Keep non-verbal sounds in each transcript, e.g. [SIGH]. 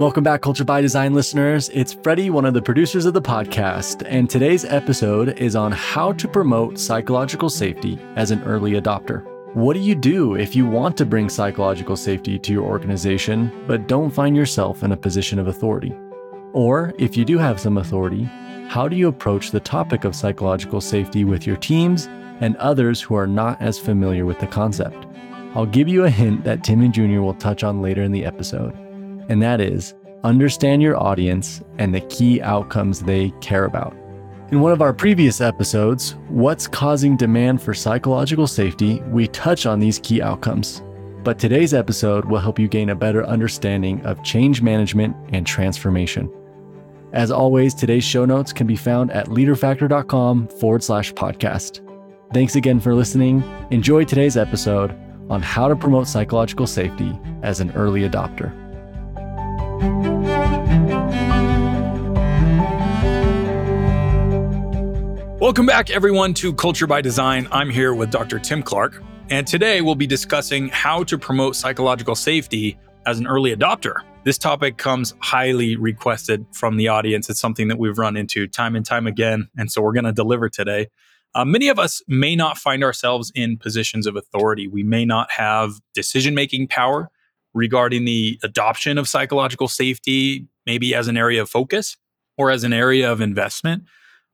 Welcome back, Culture by Design listeners. It's Freddie, one of the producers of the podcast, and today's episode is on how to promote psychological safety as an early adopter. What do you do if you want to bring psychological safety to your organization, but don't find yourself in a position of authority? Or if you do have some authority, how do you approach the topic of psychological safety with your teams and others who are not as familiar with the concept? I'll give you a hint that Tim and Junior will touch on later in the episode and that is understand your audience and the key outcomes they care about. In one of our previous episodes, What's Causing Demand for Psychological Safety, we touch on these key outcomes. But today's episode will help you gain a better understanding of change management and transformation. As always, today's show notes can be found at leaderfactor.com forward slash podcast. Thanks again for listening. Enjoy today's episode on how to promote psychological safety as an early adopter. Welcome back, everyone, to Culture by Design. I'm here with Dr. Tim Clark, and today we'll be discussing how to promote psychological safety as an early adopter. This topic comes highly requested from the audience. It's something that we've run into time and time again, and so we're going to deliver today. Uh, many of us may not find ourselves in positions of authority. We may not have decision making power regarding the adoption of psychological safety, maybe as an area of focus or as an area of investment.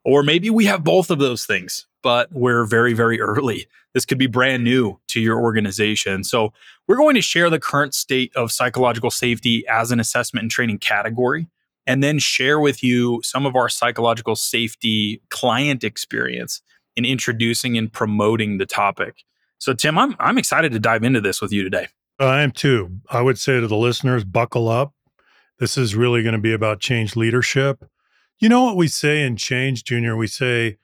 Or maybe we have both of those things, but we're very, very early. This could be brand new to your organization. So, we're going to share the current state of psychological safety as an assessment and training category, and then share with you some of our psychological safety client experience in introducing and promoting the topic. So, Tim, I'm, I'm excited to dive into this with you today. Uh, I am too. I would say to the listeners, buckle up. This is really going to be about change leadership. You know what we say in Change Junior? We say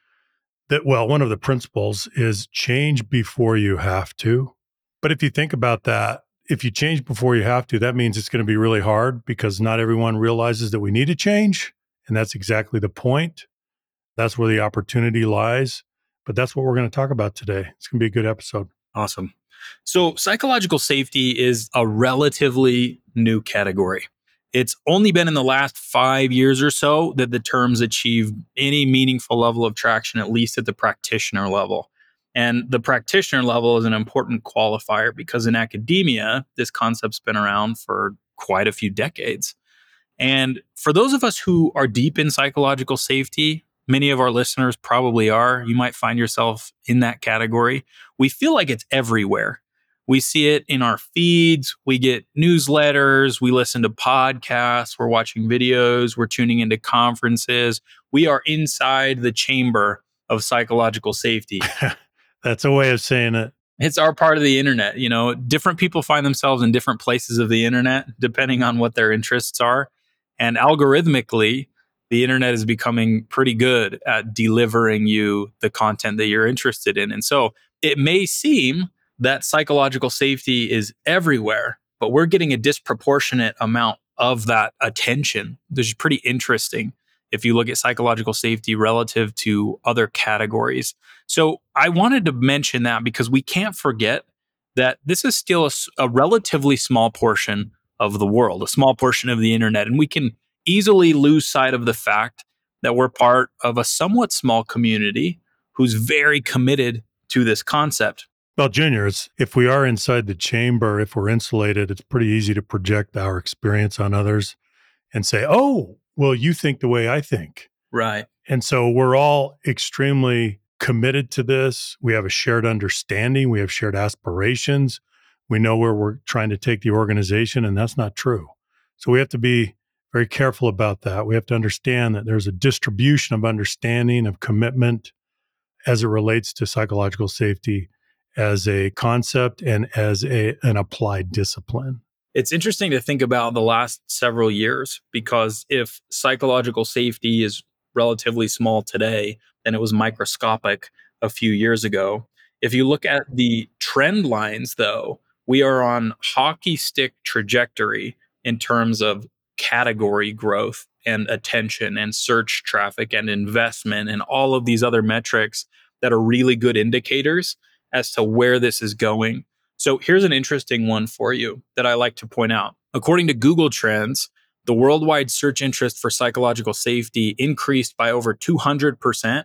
that, well, one of the principles is change before you have to. But if you think about that, if you change before you have to, that means it's going to be really hard because not everyone realizes that we need to change. And that's exactly the point. That's where the opportunity lies. But that's what we're going to talk about today. It's going to be a good episode. Awesome. So, psychological safety is a relatively new category. It's only been in the last five years or so that the terms achieve any meaningful level of traction, at least at the practitioner level. And the practitioner level is an important qualifier because in academia, this concept's been around for quite a few decades. And for those of us who are deep in psychological safety, many of our listeners probably are. You might find yourself in that category. We feel like it's everywhere. We see it in our feeds. We get newsletters. We listen to podcasts. We're watching videos. We're tuning into conferences. We are inside the chamber of psychological safety. [LAUGHS] That's a way of saying it. It's our part of the internet. You know, different people find themselves in different places of the internet depending on what their interests are. And algorithmically, the internet is becoming pretty good at delivering you the content that you're interested in. And so it may seem that psychological safety is everywhere, but we're getting a disproportionate amount of that attention, which is pretty interesting if you look at psychological safety relative to other categories. So I wanted to mention that because we can't forget that this is still a, a relatively small portion of the world, a small portion of the internet. And we can easily lose sight of the fact that we're part of a somewhat small community who's very committed to this concept. Well, juniors, if we are inside the chamber, if we're insulated, it's pretty easy to project our experience on others and say, oh, well, you think the way I think. Right. And so we're all extremely committed to this. We have a shared understanding, we have shared aspirations. We know where we're trying to take the organization, and that's not true. So we have to be very careful about that. We have to understand that there's a distribution of understanding, of commitment as it relates to psychological safety as a concept and as a, an applied discipline. It's interesting to think about the last several years because if psychological safety is relatively small today, then it was microscopic a few years ago. If you look at the trend lines, though, we are on hockey stick trajectory in terms of category growth and attention and search traffic and investment and all of these other metrics that are really good indicators as to where this is going. So here's an interesting one for you that I like to point out. According to Google Trends, the worldwide search interest for psychological safety increased by over 200%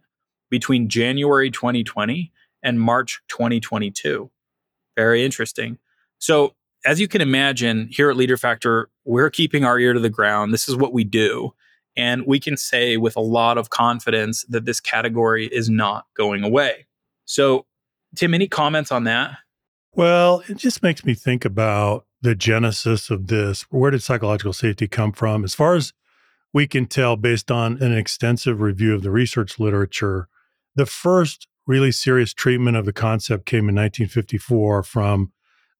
between January 2020 and March 2022. Very interesting. So, as you can imagine, here at Leader Factor, we're keeping our ear to the ground. This is what we do. And we can say with a lot of confidence that this category is not going away. So, Tim, any comments on that? Well, it just makes me think about the genesis of this. Where did psychological safety come from? As far as we can tell, based on an extensive review of the research literature, the first really serious treatment of the concept came in 1954 from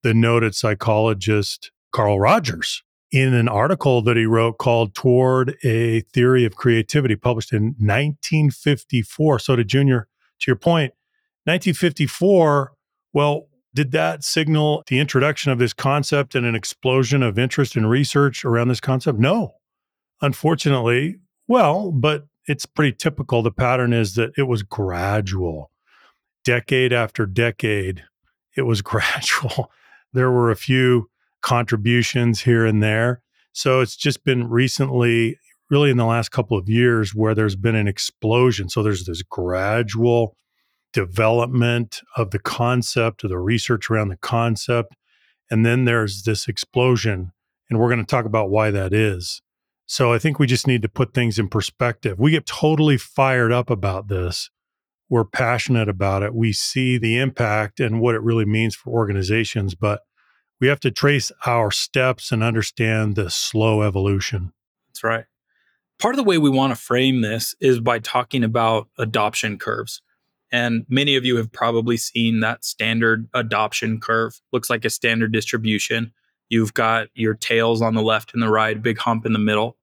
the noted psychologist Carl Rogers in an article that he wrote called Toward a Theory of Creativity, published in 1954. So, to Junior, to your point, 1954, well, did that signal the introduction of this concept and an explosion of interest in research around this concept? No. Unfortunately, well, but it's pretty typical. The pattern is that it was gradual. Decade after decade, it was [LAUGHS] gradual. There were a few contributions here and there. So it's just been recently, really in the last couple of years, where there's been an explosion. So there's this gradual development of the concept, of the research around the concept. And then there's this explosion. And we're going to talk about why that is. So I think we just need to put things in perspective. We get totally fired up about this. We're passionate about it. We see the impact and what it really means for organizations, but we have to trace our steps and understand the slow evolution. That's right. Part of the way we want to frame this is by talking about adoption curves. And many of you have probably seen that standard adoption curve. Looks like a standard distribution. You've got your tails on the left and the right, big hump in the middle.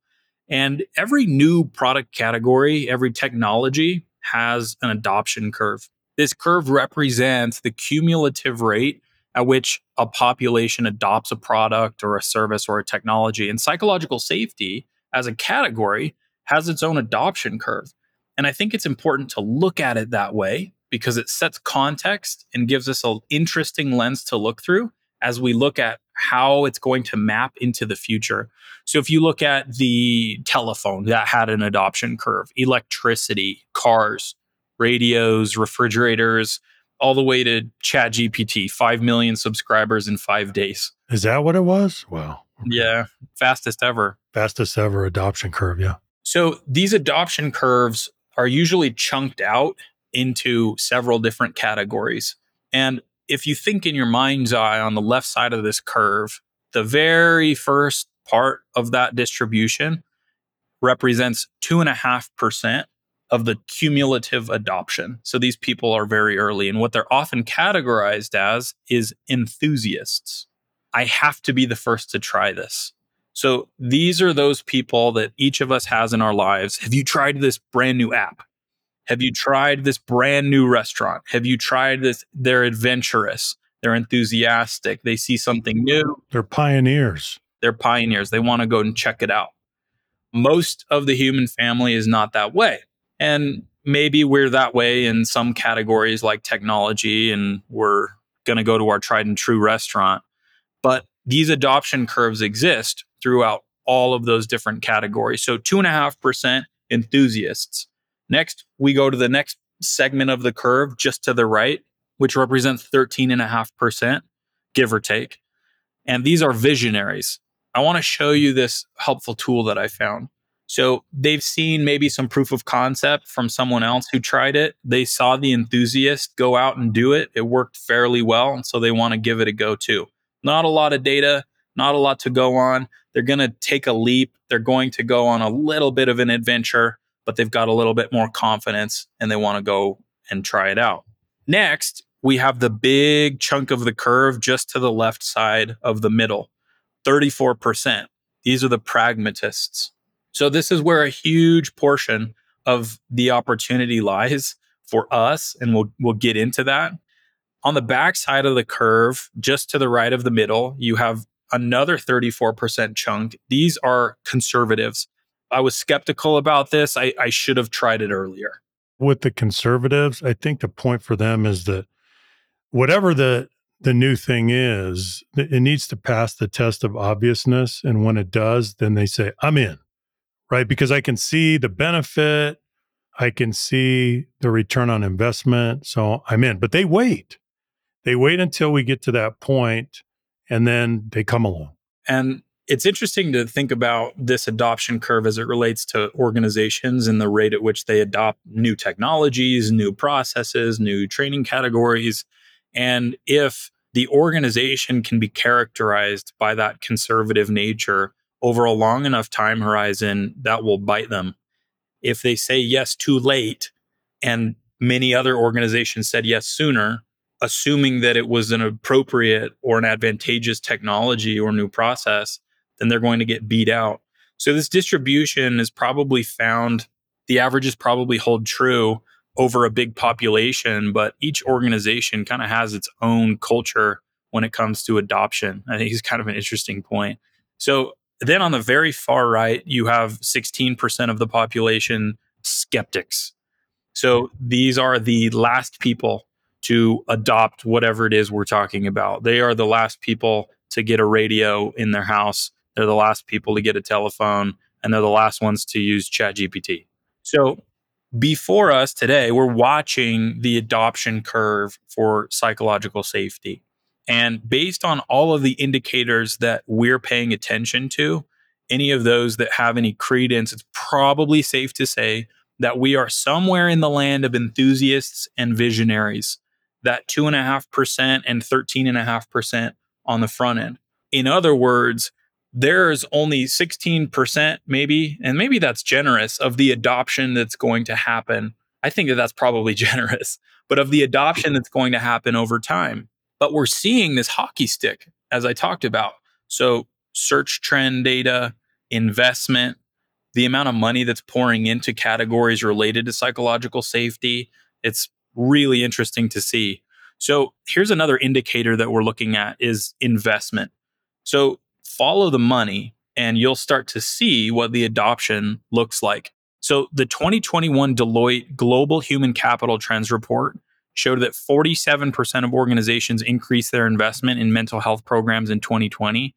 And every new product category, every technology has an adoption curve. This curve represents the cumulative rate at which a population adopts a product or a service or a technology. And psychological safety as a category has its own adoption curve. And I think it's important to look at it that way because it sets context and gives us an interesting lens to look through as we look at how it's going to map into the future. So if you look at the telephone that had an adoption curve, electricity, cars, radios, refrigerators, all the way to Chat GPT, 5 million subscribers in five days. Is that what it was? Wow. Yeah, fastest ever. Fastest ever adoption curve. Yeah. So these adoption curves are usually chunked out into several different categories. And if you think in your mind's eye on the left side of this curve, the very first part of that distribution represents two and a half percent of the cumulative adoption. So these people are very early. And what they're often categorized as is enthusiasts. I have to be the first to try this. So these are those people that each of us has in our lives. Have you tried this brand new app? Have you tried this brand new restaurant? Have you tried this? They're adventurous. They're enthusiastic. They see something new. They're pioneers. They're pioneers. They want to go and check it out. Most of the human family is not that way. And maybe we're that way in some categories like technology and we're going to go to our tried and true restaurant. But these adoption curves exist throughout all of those different categories. So 2.5% enthusiasts, Next, we go to the next segment of the curve just to the right, which represents 13.5%, give or take. And these are visionaries. I want to show you this helpful tool that I found. So they've seen maybe some proof of concept from someone else who tried it. They saw the enthusiast go out and do it. It worked fairly well. And so they want to give it a go too. Not a lot of data, not a lot to go on. They're going to take a leap. They're going to go on a little bit of an adventure but they've got a little bit more confidence and they want to go and try it out. Next, we have the big chunk of the curve just to the left side of the middle 34%. These are the pragmatists. So, this is where a huge portion of the opportunity lies for us, and we'll, we'll get into that. On the back side of the curve, just to the right of the middle, you have another 34% chunk. These are conservatives. I was skeptical about this. I, I should have tried it earlier. With the conservatives, I think the point for them is that whatever the the new thing is it needs to pass the test of obviousness. And when it does, then they say, I'm in, right? Because I can see the benefit, I can see the return on investment. So I'm in. But they wait. They wait until we get to that point and then they come along. And it's interesting to think about this adoption curve as it relates to organizations and the rate at which they adopt new technologies, new processes, new training categories. And if the organization can be characterized by that conservative nature over a long enough time horizon, that will bite them. If they say yes too late, and many other organizations said yes sooner, assuming that it was an appropriate or an advantageous technology or new process, then they're going to get beat out. So this distribution is probably found, the averages probably hold true over a big population, but each organization kind of has its own culture when it comes to adoption. I think it's kind of an interesting point. So then on the very far right, you have 16% of the population skeptics. So these are the last people to adopt whatever it is we're talking about. They are the last people to get a radio in their house they're the last people to get a telephone, and they're the last ones to use ChatGPT. So before us today, we're watching the adoption curve for psychological safety. And based on all of the indicators that we're paying attention to, any of those that have any credence, it's probably safe to say that we are somewhere in the land of enthusiasts and visionaries, that 2.5% and 13.5% on the front end. In other words, there's only 16% maybe and maybe that's generous of the adoption that's going to happen. I think that that's probably [LAUGHS] generous but of the adoption that's going to happen over time. But we're seeing this hockey stick as i talked about. So search trend data investment the amount of money that's pouring into categories related to psychological safety it's really interesting to see. So here's another indicator that we're looking at is investment. So follow the money and you'll start to see what the adoption looks like. So, the 2021 Deloitte Global Human Capital Trends Report showed that 47% of organizations increased their investment in mental health programs in 2020,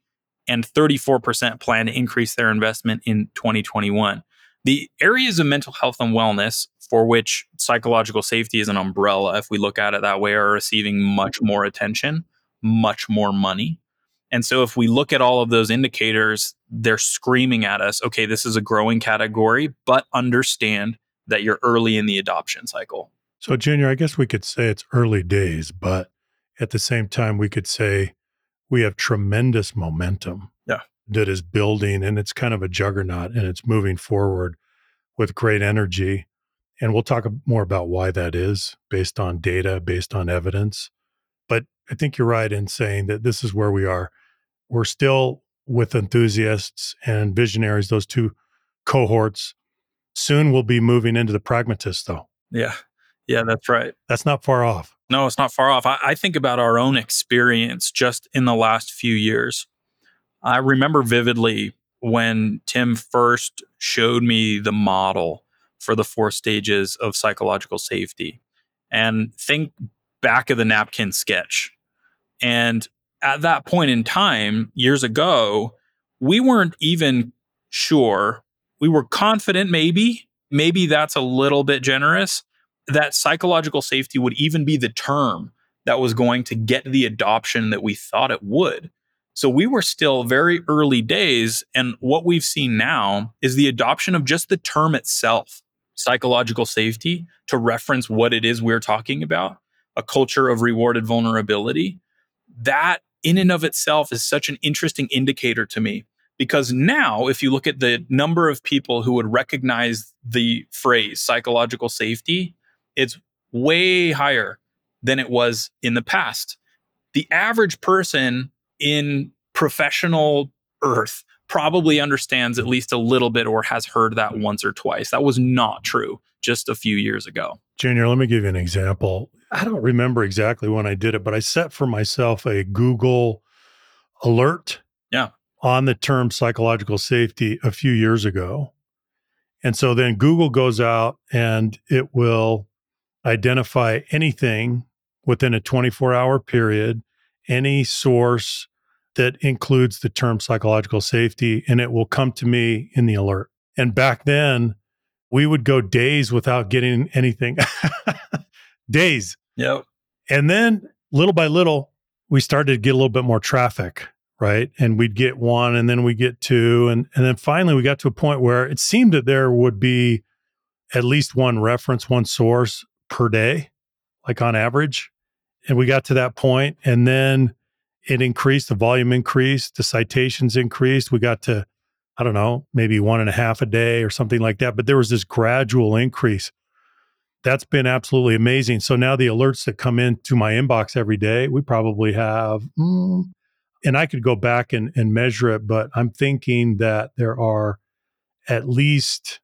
and 34% plan to increase their investment in 2021. The areas of mental health and wellness for which psychological safety is an umbrella, if we look at it that way, are receiving much more attention, much more money. And so if we look at all of those indicators, they're screaming at us, okay, this is a growing category, but understand that you're early in the adoption cycle. So, Junior, I guess we could say it's early days, but at the same time, we could say we have tremendous momentum yeah. that is building and it's kind of a juggernaut and it's moving forward with great energy. And we'll talk more about why that is based on data, based on evidence. I think you're right in saying that this is where we are we're still with enthusiasts and visionaries, those two cohorts. Soon we'll be moving into the pragmatists, though. Yeah. Yeah, that's right. That's not far off. No, it's not far off. I, I, think about our own experience just in the last few years. I remember vividly when Tim first showed me the model for the four stages of psychological safety. And think back of the napkin sketch. And at that point in time, years ago, we weren't even sure. We were confident, maybe, maybe that's a little bit generous, that psychological safety would even be the term that was going to get the adoption that we thought it would. So we were still very early days. And what we've seen now is the adoption of just the term itself, psychological safety, to reference what it is we're talking about, a culture of rewarded vulnerability. That in and of itself is such an interesting indicator to me. Because now if you look at the number of people who would recognize the phrase psychological safety it's way higher than it was in the past. The average person in professional earth probably understands at least a little bit or has heard that once or twice. That was not true just a few years ago. Junior let me give you an example I don't remember exactly when I did it, but I set for myself a Google alert yeah. on the term psychological safety a few years ago. And so then Google goes out and it will identify anything within a 24 hour period any source that includes the term psychological safety, and it will come to me in the alert. And back then, we would go days without getting anything. [LAUGHS] days. Yep. And then little by little, we started to get a little bit more traffic, right? And we'd get one and then we get two. And, and then finally we got to a point where it seemed that there would be at least one reference, one source per day, like on average. And we got to that point, and then it increased, the volume increased, the citations increased. We got to, I don't know, maybe one and a half a day or something like that. But there was this gradual increase. That's been absolutely amazing. So now the alerts that come into my inbox every day, we probably have, mm, and I could go back and, and measure it, but I'm thinking that there are at least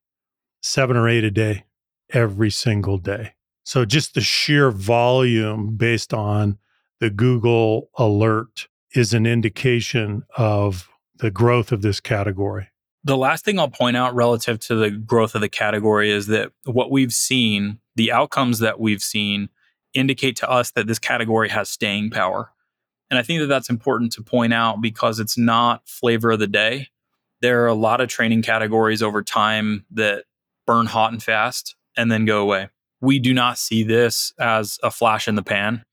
seven or eight a day every single day. So just the sheer volume based on the Google alert is an indication of the growth of this category. The last thing I'll point out relative to the growth of the category is that what we've seen, the outcomes that we've seen, indicate to us that this category has staying power. And I think that that's important to point out because it's not flavor of the day. There are a lot of training categories over time that burn hot and fast and then go away we do not see this as a flash in the pan,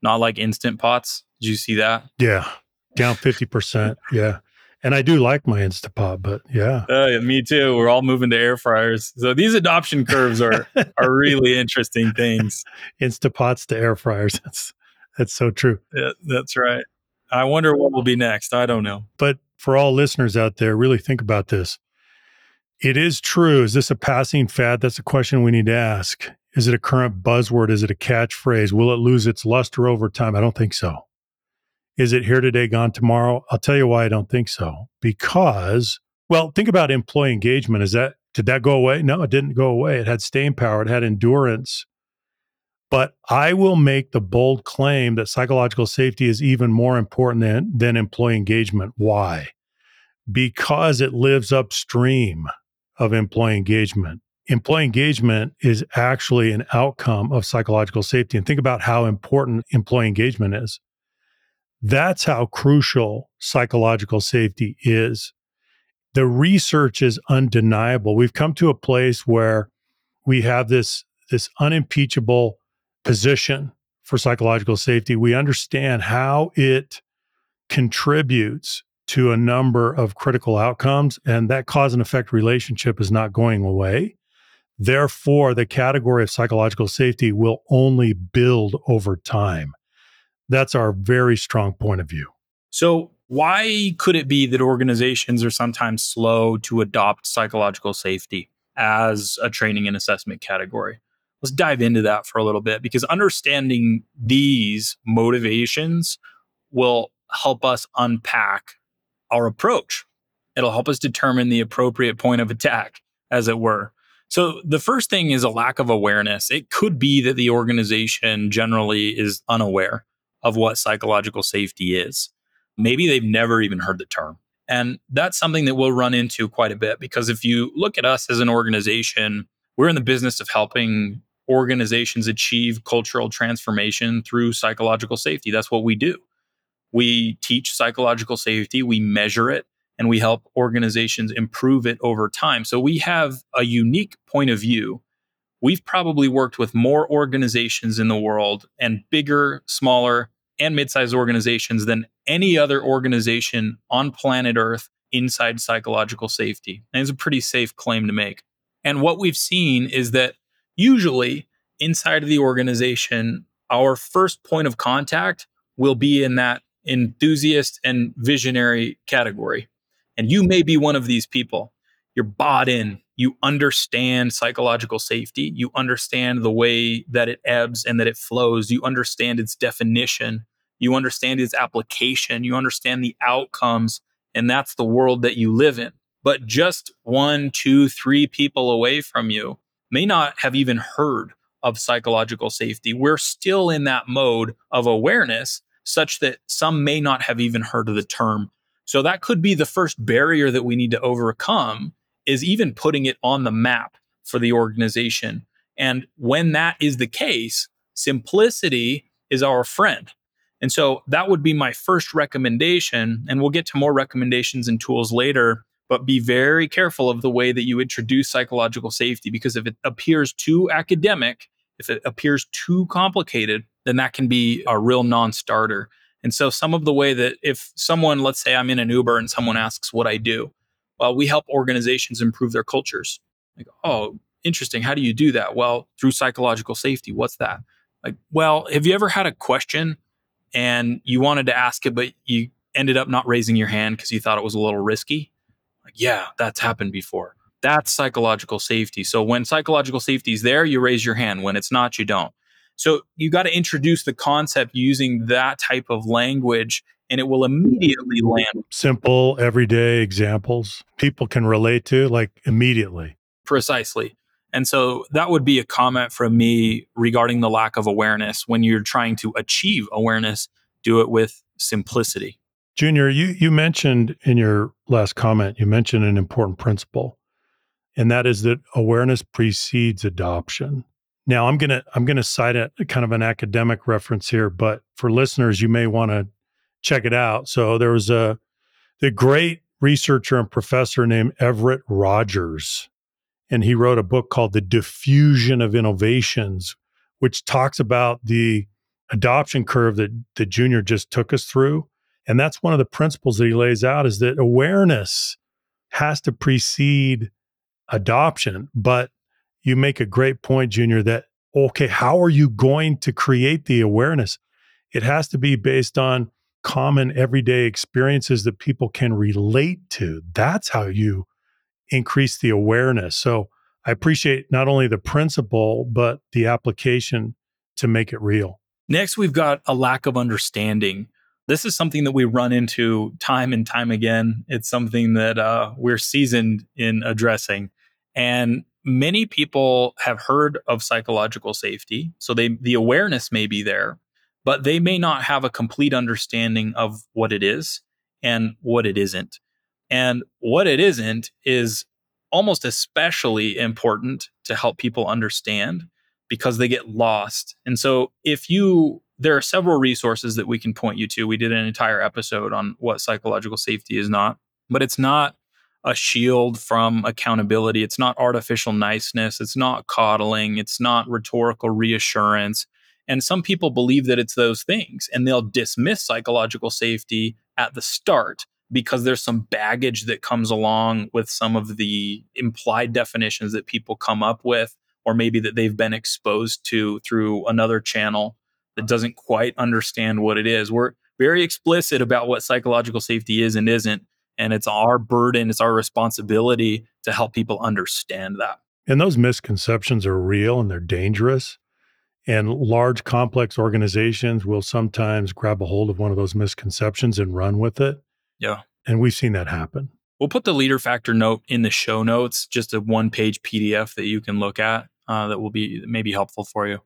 not like instant pots. Did you see that? Yeah, down fifty percent. Yeah, and I do like my Instapot, but yeah, uh, me too. We're all moving to air fryers, so these adoption curves are are [LAUGHS] really interesting things. Instapots to air fryers. [LAUGHS] That's that's so true. Yeah, that's right. I wonder what will be next. I don't know. But for all listeners out there, really think about this. It is true. Is this a passing fad? That's a question we need to ask. Is it a current buzzword? Is it a catchphrase? Will it lose its luster over time? I don't think so. Is it here today, gone tomorrow? I'll tell you why I don't think so. Because, well, think about employee engagement. Is that did that go away? No, it didn't go away. It had staying power, it had endurance. But I will make the bold claim that psychological safety is even more important than, than employee engagement. Why? Because it lives upstream of employee engagement employee engagement is actually an outcome of psychological safety. And think about how important employee engagement is. That's how crucial psychological safety is. The research is undeniable. We've come to a place where we have this, this unimpeachable position for psychological safety. We understand how it contributes to a number of critical outcomes, and that cause and effect relationship is not going away. Therefore, the category of psychological safety will only build over time. That's our very strong point of view. So, why could it be that organizations are sometimes slow to adopt psychological safety as a training and assessment category? Let's dive into that for a little bit because understanding these motivations will help us unpack our approach. It'll help us determine the appropriate point of attack, as it were. So the first thing is a lack of awareness. It could be that the organization generally is unaware of what psychological safety is. Maybe they've never even heard the term. And that's something that we'll run into quite a bit because if you look at us as an organization, we're in the business of helping organizations achieve cultural transformation through psychological safety. That's what we do. We teach psychological safety, we measure it, and we help organizations improve it over time. So we have a unique point of view. We've probably worked with more organizations in the world and bigger, smaller, and mid sized organizations than any other organization on planet Earth inside psychological safety. And it's a pretty safe claim to make. And what we've seen is that usually inside of the organization, our first point of contact will be in that enthusiast and visionary category. And you may be one of these people. You're bought in. You understand psychological safety. You understand the way that it ebbs and that it flows. You understand its definition. You understand its application. You understand the outcomes. And that's the world that you live in. But just one, two, three people away from you may not have even heard of psychological safety. We're still in that mode of awareness, such that some may not have even heard of the term so that could be the first barrier that we need to overcome is even putting it on the map for the organization. And when that is the case, simplicity is our friend. And so that would be my first recommendation. And we'll get to more recommendations and tools later, but be very careful of the way that you introduce psychological safety because if it appears too academic, if it appears too complicated, then that can be a real non starter. And so, some of the way that if someone, let's say I'm in an Uber and someone asks what I do, well, we help organizations improve their cultures. Like, oh, interesting. How do you do that? Well, through psychological safety. What's that? Like, well, have you ever had a question and you wanted to ask it, but you ended up not raising your hand because you thought it was a little risky? Like, yeah, that's happened before. That's psychological safety. So when psychological safety is there, you raise your hand. When it's not, you don't. So you got to introduce the concept using that type of language and it will immediately land. Simple, everyday examples people can relate to, like immediately. Precisely. And so that would be a comment from me regarding the lack of awareness. When you're trying to achieve awareness, do it with simplicity. Junior, you, you mentioned in your last comment, you mentioned an important principle, and that is that awareness precedes adoption. Now, I'm gonna I'm gonna cite a kind of an academic reference here, but for listeners, you may want to check it out. So there was a the great researcher and professor named Everett Rogers, and he wrote a book called The Diffusion of Innovations, which talks about the adoption curve that the Junior just took us through. And that's one of the principles that he lays out is that awareness has to precede adoption, but you make a great point, Junior, that, okay, how are you going to create the awareness? It has to be based on common everyday experiences that people can relate to. That's how you increase the awareness. So I appreciate not only the principle, but the application to make it real. Next, we've got a lack of understanding. This is something that we run into time and time again. It's something that uh, we're seasoned in addressing. And many people have heard of psychological safety so they the awareness may be there but they may not have a complete understanding of what it is and what it isn't and what it isn't is almost especially important to help people understand because they get lost and so if you there are several resources that we can point you to we did an entire episode on what psychological safety is not but it's not a shield from accountability. It's not artificial niceness. It's not coddling. It's not rhetorical reassurance. And some people believe that it's those things and they'll dismiss psychological safety at the start because there's some baggage that comes along with some of the implied definitions that people come up with, or maybe that they've been exposed to through another channel that doesn't quite understand what it is. We're very explicit about what psychological safety is and isn't and it's our burden, it's our responsibility to help people understand that. And those misconceptions are real and they're dangerous. And large, complex organizations will sometimes grab a hold of one of those misconceptions and run with it. Yeah. And we've seen that happen. We'll put the leader factor note in the show notes, just a one page PDF that you can look at uh, that will be maybe helpful for you.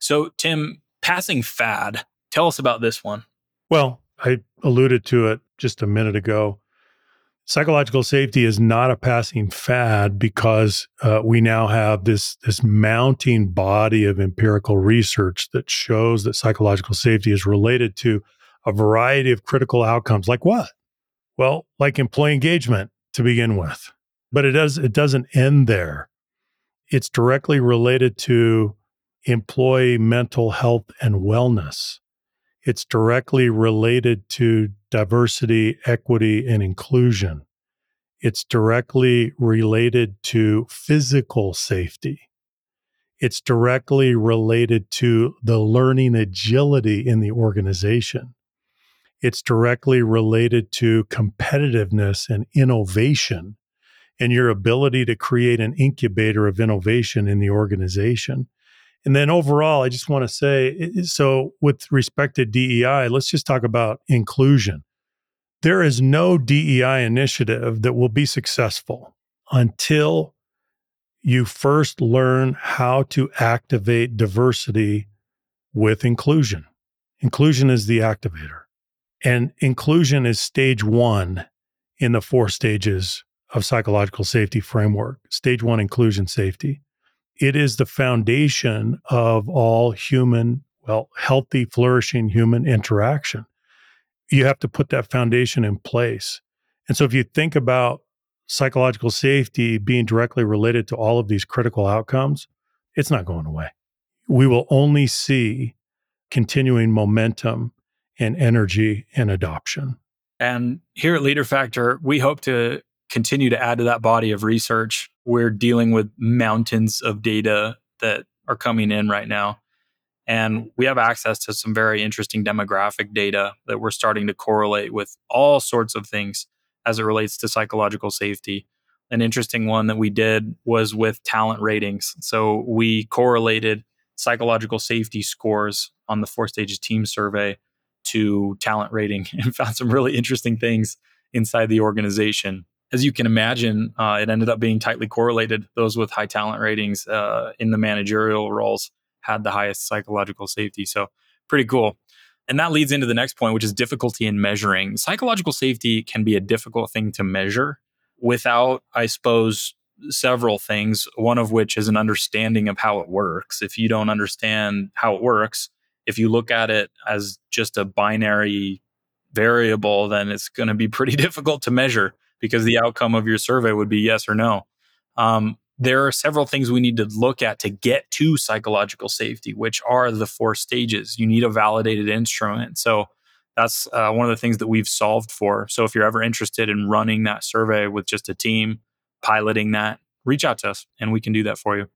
So, Tim, passing fad, tell us about this one. Well, I alluded to it just a minute ago psychological safety is not a passing fad because uh, we now have this this mounting body of empirical research that shows that psychological safety is related to a variety of critical outcomes. Like what? Well like employee engagement to begin with. But it does it doesn't end there. It's directly related to employee mental health and wellness. It's directly related to diversity, equity, and inclusion. It's directly related to physical safety. It's directly related to the learning agility in the organization. It's directly related to competitiveness and innovation and your ability to create an incubator of innovation in the organization. And then overall, I just want to say so, with respect to DEI, let's just talk about inclusion. There is no DEI initiative that will be successful until you first learn how to activate diversity with inclusion. Inclusion is the activator, and inclusion is stage one in the four stages of psychological safety framework. Stage one, inclusion safety. It is the foundation of all human Well, healthy, flourishing human interaction. You have to put that foundation in place. And so if you think about psychological safety being directly related to all of these critical outcomes, it's not going away. We will only see continuing momentum and energy and adoption. And here at Leader Factor, we hope to continue to add to that body of research. We're dealing with mountains of data that are coming in right now. And we have access to some very interesting demographic data that we're starting to correlate with all sorts of things as it relates to psychological safety. An interesting one that we did was with talent ratings. So we correlated psychological safety scores on the four stages team survey to talent rating [LAUGHS] and found some really interesting things inside the organization. As you can imagine, uh, it ended up being tightly correlated. Those with high talent ratings uh, in the managerial roles had the highest psychological safety. So, pretty cool. And that leads into the next point, which is difficulty in measuring. Psychological safety can be a difficult thing to measure without, I suppose, several things, one of which is an understanding of how it works. If you don't understand how it works, if you look at it as just a binary variable, then it's going to be [LAUGHS] pretty difficult to measure because the outcome of your survey would be yes or no. Um, there are several things we need to look at to get to psychological safety, which are the four stages. You need a validated instrument. So that's uh, one of the things that we've solved for. So if you're ever interested in running that survey with just a team, piloting that, reach out to us and we can do that for you.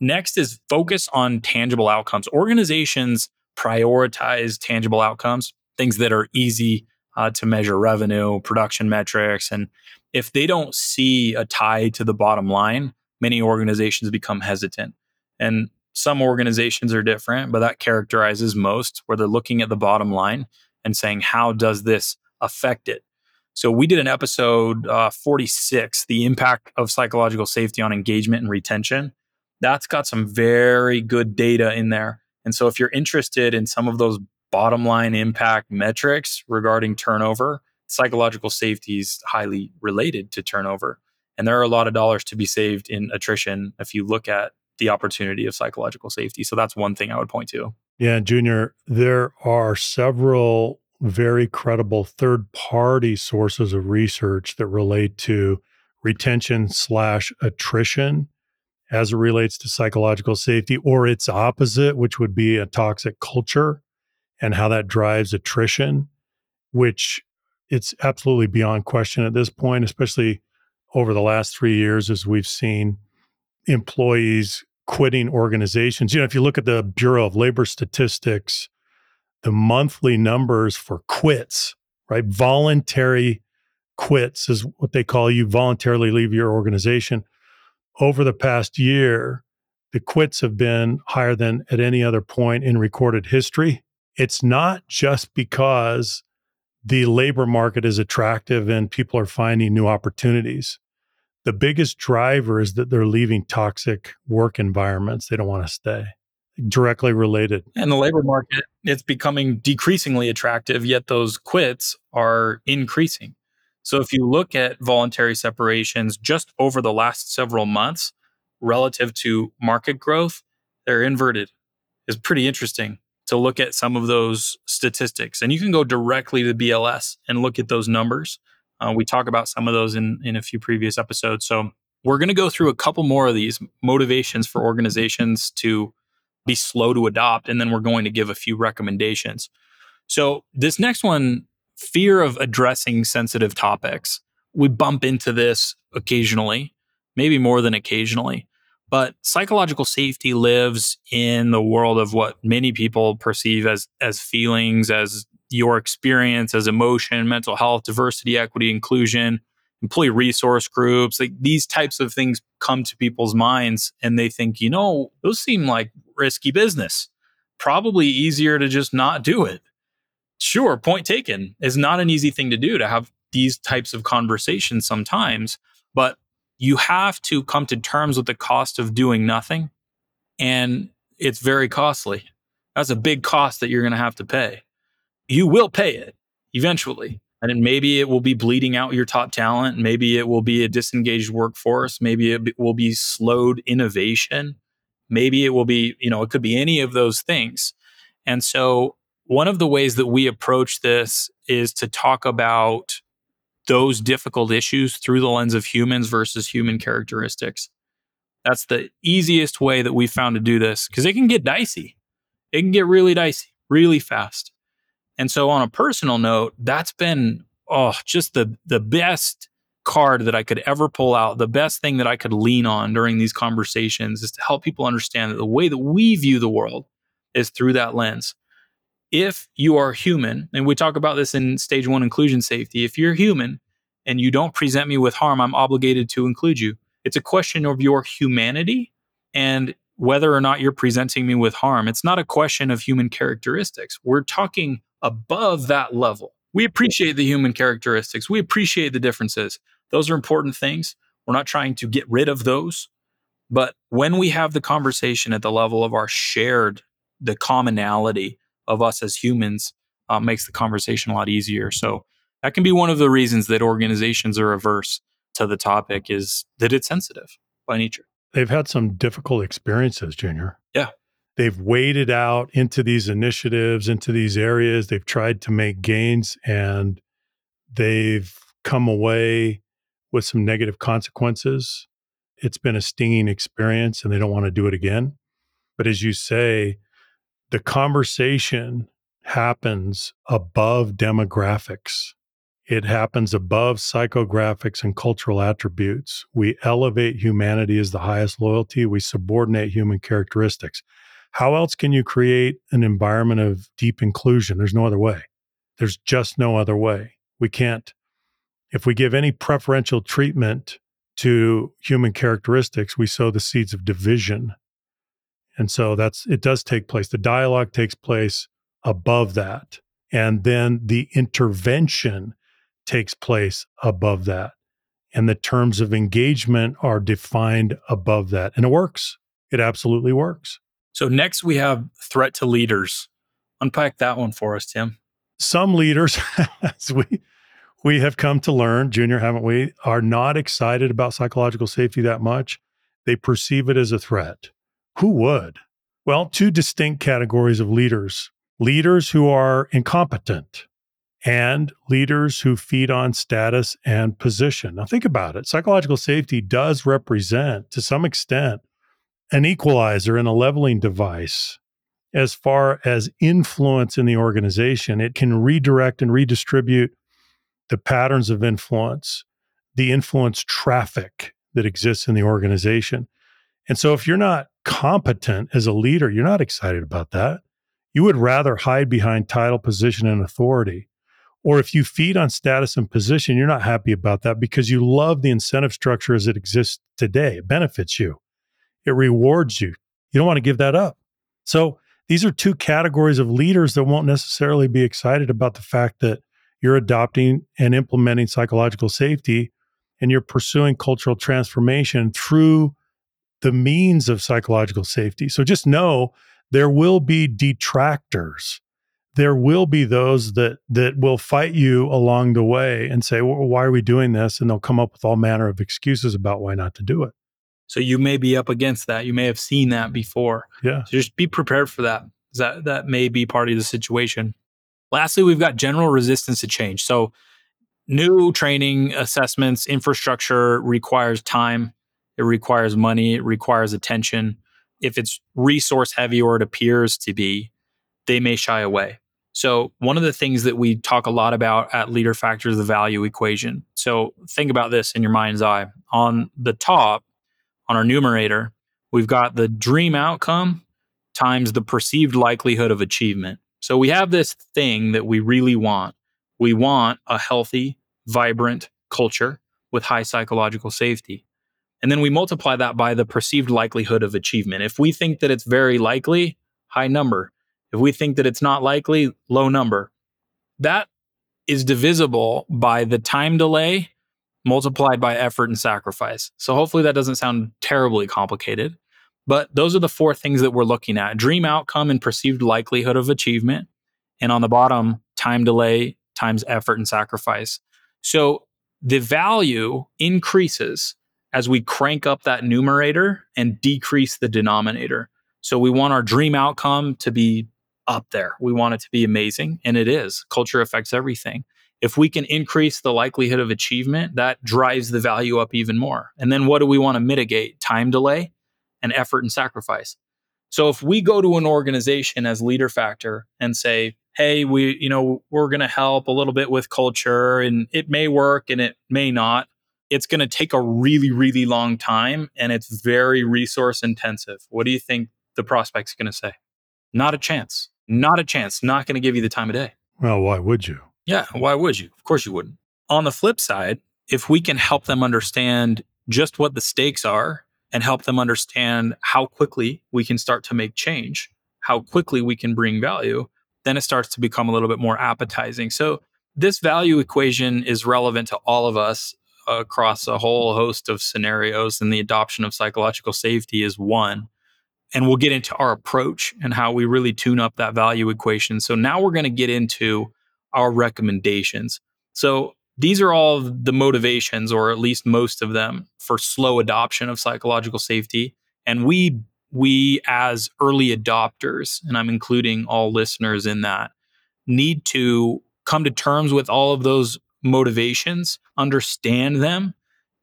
Next is focus on tangible outcomes. Organizations prioritize tangible outcomes, things that are easy uh, to measure revenue, production metrics. And if they don't see a tie to the bottom line, many organizations become hesitant. And some organizations are different, but that characterizes most where they're looking at the bottom line and saying, how does this affect it? So we did an episode uh, 46, the impact of psychological safety on engagement and retention. That's got some very good data in there. And so if you're interested in some of those bottom line impact metrics regarding turnover, psychological safety is highly related to turnover. And there are a lot of dollars to be saved in attrition if you look at the opportunity of psychological safety. So that's one thing I would point to. Yeah, Junior, there are several very credible third party sources of research that relate to retention slash attrition as it relates to psychological safety or its opposite, which would be a toxic culture and how that drives attrition, which it's absolutely beyond question at this point, especially over the last three years as we've seen employees quitting organizations. You know, if you look at the Bureau of Labor Statistics, the monthly numbers for quits, right? Voluntary quits is what they call you voluntarily leave your organization. Over the past year, the quits have been higher than at any other point in recorded history. It's not just because the labor market is attractive and people are finding new opportunities. The biggest driver is that they're leaving toxic work environments. They don't want to stay directly related. And the labor market, it's becoming decreasingly attractive, yet those quits are increasing. So if you look at voluntary separations just over the last several months relative to market growth, they're inverted. It's pretty interesting to look at some of those statistics. And you can go directly to BLS and look at those numbers. Uh, we talk about some of those in, in a few previous episodes. So we're going to go through a couple more of these motivations for organizations to be slow to adopt. And then we're going to give a few recommendations. So, this next one fear of addressing sensitive topics. We bump into this occasionally, maybe more than occasionally. But psychological safety lives in the world of what many people perceive as, as feelings, as your experience, as emotion, mental health, diversity, equity, inclusion, employee resource groups. Like these types of things come to people's minds and they think, you know, those seem like risky business. Probably easier to just not do it. Sure, point taken is not an easy thing to do to have these types of conversations sometimes, but you have to come to terms with the cost of doing nothing. And it's very costly. That's a big cost that you're going to have to pay. You will pay it eventually. And maybe it will be bleeding out your top talent. Maybe it will be a disengaged workforce. Maybe it will be slowed innovation. Maybe it will be, you know, it could be any of those things. And so, one of the ways that we approach this is to talk about those difficult issues through the lens of humans versus human characteristics. That's the easiest way that we found to do this because it can get dicey. It can get really dicey really fast. And so on a personal note, that's been oh, just the the best card that I could ever pull out, the best thing that I could lean on during these conversations is to help people understand that the way that we view the world is through that lens. If you are human, and we talk about this in stage one inclusion safety, if you're human and you don't present me with harm, I'm obligated to include you. It's a question of your humanity and whether or not you're presenting me with harm. It's not a question of human characteristics. We're talking above that level. We appreciate the human characteristics, we appreciate the differences. Those are important things. We're not trying to get rid of those. But when we have the conversation at the level of our shared, the commonality of us as humans, uh, makes the conversation a lot easier. So that can be one of the reasons that organizations are averse to the topic is that it's sensitive by nature. They've had some difficult experiences, Junior. Yeah. They've waded out into these initiatives, into these areas. They've tried to make gains and they've come away with some negative consequences. It's been a stinging experience and they don't want to do it again. But as you say, the conversation happens above demographics. It happens above psychographics and cultural attributes. We elevate humanity as the highest loyalty. We subordinate human characteristics. How else can you create an environment of deep inclusion? There's no other way. There's just no other way. We can't, if we give any preferential treatment to human characteristics, we sow the seeds of division. And so that's, it does take place. The dialogue takes place above that. And then the intervention takes place above that. And the terms of engagement are defined above that. And it works. It absolutely works. So, next we have threat to leaders. Unpack that one for us, Tim. Some leaders, [LAUGHS] as we, we have come to learn, Junior, haven't we, are not excited about psychological safety that much. They perceive it as a threat. Who would? Well, two distinct categories of leaders leaders who are incompetent and leaders who feed on status and position. Now, think about it. Psychological safety does represent, to some extent, an equalizer and a leveling device as far as influence in the organization. It can redirect and redistribute the patterns of influence, the influence traffic that exists in the organization. And so, if you're not competent as a leader, you're not excited about that. You would rather hide behind title, position, and authority or if you feed on status and position, you're not happy about that because you love the incentive structure as it exists today. It benefits you, it rewards you. You don't want to give that up. So these are two categories of leaders that won't necessarily be excited about the fact that you're adopting and implementing psychological safety and you're pursuing cultural transformation through the means of psychological safety. So just know there will be detractors there will be those that that will fight you along the way and say, well, "Why are we doing this?" And they'll come up with all manner of excuses about why not to do it. So you may be up against that. You may have seen that before. Yeah. So just be prepared for that. That that may be part of the situation. Lastly, we've got general resistance to change. So new training assessments infrastructure requires time it requires money it requires attention if it's resource heavy or it appears to be they may shy away so, one of the things that we talk a lot about at Leader Factor is the value equation. So, think about this in your mind's eye. On the top, on our numerator, we've got the dream outcome times the perceived likelihood of achievement. So, we have this thing that we really want. We want a healthy, vibrant culture with high psychological safety. And then we multiply that by the perceived likelihood of achievement. If we think that it's very likely, high number. If we think that it's not likely, low number. That is divisible by the time delay multiplied by effort and sacrifice. So hopefully that doesn't sound terribly complicated. But those are the four things that we're looking at dream outcome and perceived likelihood of achievement. And on the bottom, time delay times effort and sacrifice. So the value increases as we crank up that numerator and decrease the denominator. So we want our dream outcome to be up there. We want it to be amazing, and it is. Culture affects everything. If we can increase the likelihood of achievement, that drives the value up even more. And then what do we want to mitigate? Time delay and effort and sacrifice. So if we go to an organization as leader factor and say, hey, we, you know, we're going to help a little bit with culture and it may work and it may not. It's going to take a really, really long time and it's very resource intensive. What do you think the prospect's going to say? Not a chance. Not a chance. Not going to give you the time of day. Well, why would you? Yeah, why would you? Of course you wouldn't. On the flip side, if we can help them understand just what the stakes are and help them understand how quickly we can start to make change, how quickly we can bring value, then it starts to become a little bit more appetizing. So, this value equation is relevant to all of us across a whole host of scenarios, and the adoption of psychological safety is one. And we'll get into our approach and how we really tune up that value equation. So, now we're going to get into our recommendations. So, these are all the motivations, or at least most of them, for slow adoption of psychological safety. And we we as early adopters, and I'm including all listeners in that, need to come to terms with all of those motivations, understand them,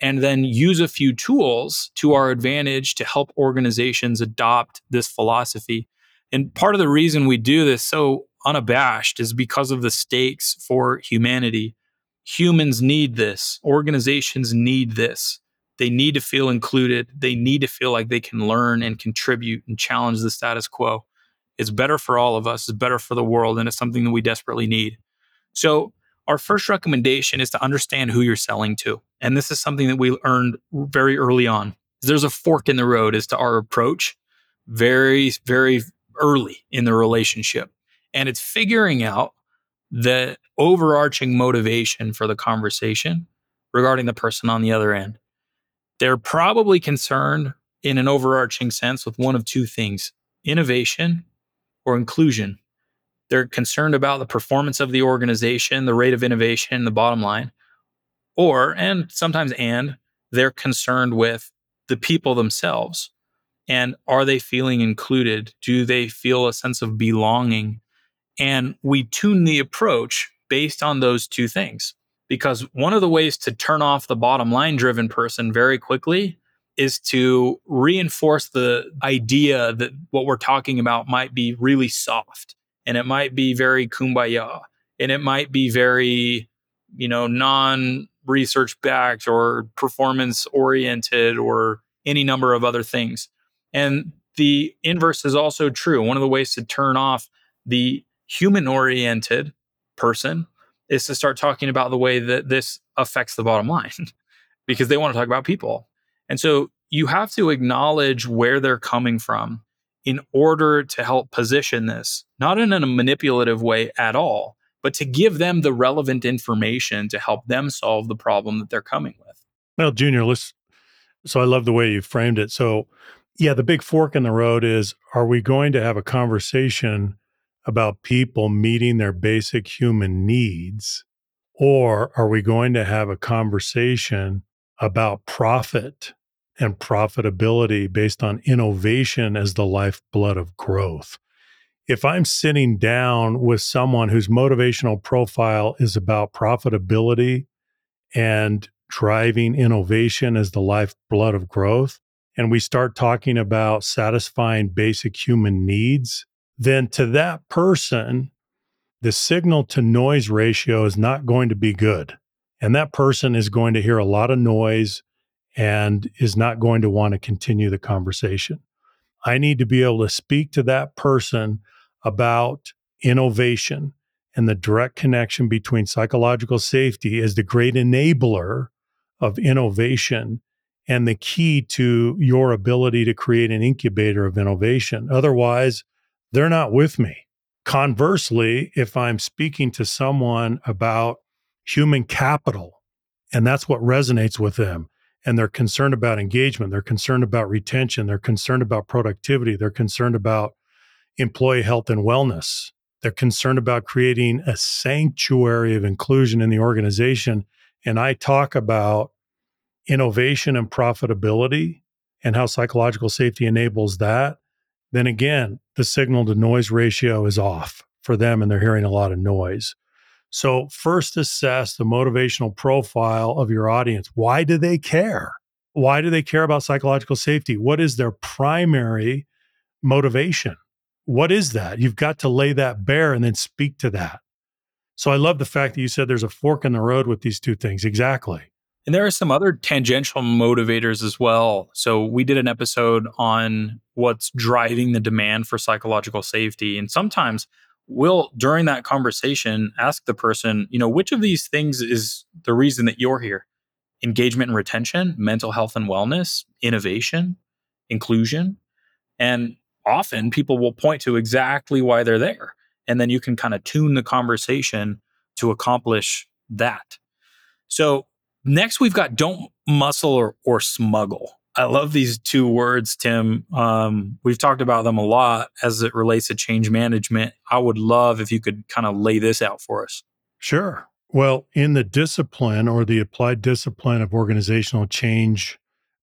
and then use a few tools to our advantage to help organizations adopt this philosophy. And part of the reason we do this so unabashed is because of the stakes for humanity. Humans need this, organizations need this. They need to feel included. They need to feel like they can learn and contribute and challenge the status quo. It's better for all of us, it's better for the world, and it's something that we desperately need. So, our first recommendation is to understand who you're selling to. And this is something that we learned very early on. There's a fork in the road as to our approach very, very early in the relationship. And it's figuring out the overarching motivation for the conversation regarding the person on the other end. They're probably concerned in an overarching sense with one of two things innovation or inclusion. They're concerned about the performance of the organization, the rate of innovation, the bottom line. Or, and sometimes and, they're concerned with the people themselves. And are they feeling included? Do they feel a sense of belonging? And we tune the approach based on those two things because one of the ways to turn off the bottom line driven person very quickly is to reinforce the idea that what we're talking about might be really soft and it might be very kumbaya and it might be very you know non research backed or performance oriented or any number of other things and the inverse is also true one of the ways to turn off the human oriented person is to start talking about the way that this affects the bottom line [LAUGHS] because they want to talk about people. And so you have to acknowledge where they're coming from in order to help position this, not in a manipulative way at all, but to give them the relevant information to help them solve the problem that they're coming with. Well, Junior, let's. So I love the way you framed it. So, yeah, the big fork in the road is are we going to have a conversation about people meeting their basic human needs? Or are we going to have a conversation about profit and profitability based on innovation as the lifeblood of growth? If I'm sitting down with someone whose motivational profile is about profitability and driving innovation as the lifeblood of growth, and we start talking about satisfying basic human needs, then to that person, the signal to noise ratio is not going to be good. And that person is going to hear a lot of noise and is not going to want to continue the conversation. I need to be able to speak to that person about innovation and the direct connection between psychological safety as the great enabler of innovation and the key to your ability to create an incubator of innovation. Otherwise, they're not with me. Conversely, if I'm speaking to someone about human capital, and that's what resonates with them, and they're concerned about engagement, they're concerned about retention, they're concerned about productivity, they're concerned about employee health and wellness, they're concerned about creating a sanctuary of inclusion in the organization. And I talk about innovation and profitability and how psychological safety enables that then again, the signal to noise ratio is off for them and they're hearing a lot of noise. So, first assess the motivational profile of your audience. Why do they care? Why do they care about psychological safety? What is their primary motivation? What is that? You've got to lay that bare and then speak to that. So, I love the fact that you said there's a fork in the road with these two things. Exactly. And there are some other tangential motivators as well. So we did an episode on what's driving the demand for psychological safety. And sometimes we'll, during that conversation, ask the person, you know, which of these things is the reason that you're here? Engagement and retention, mental health and wellness, innovation, inclusion. And often people will point to exactly why they're there. And then you can kind of tune the conversation to accomplish that. So Next, we've got don't muscle or, or smuggle. I love these two words, Tim. Um, we've talked about them a lot as it relates to change management. I would love if you could kind of lay this out for us. Sure. Well, in the discipline or the applied discipline of organizational change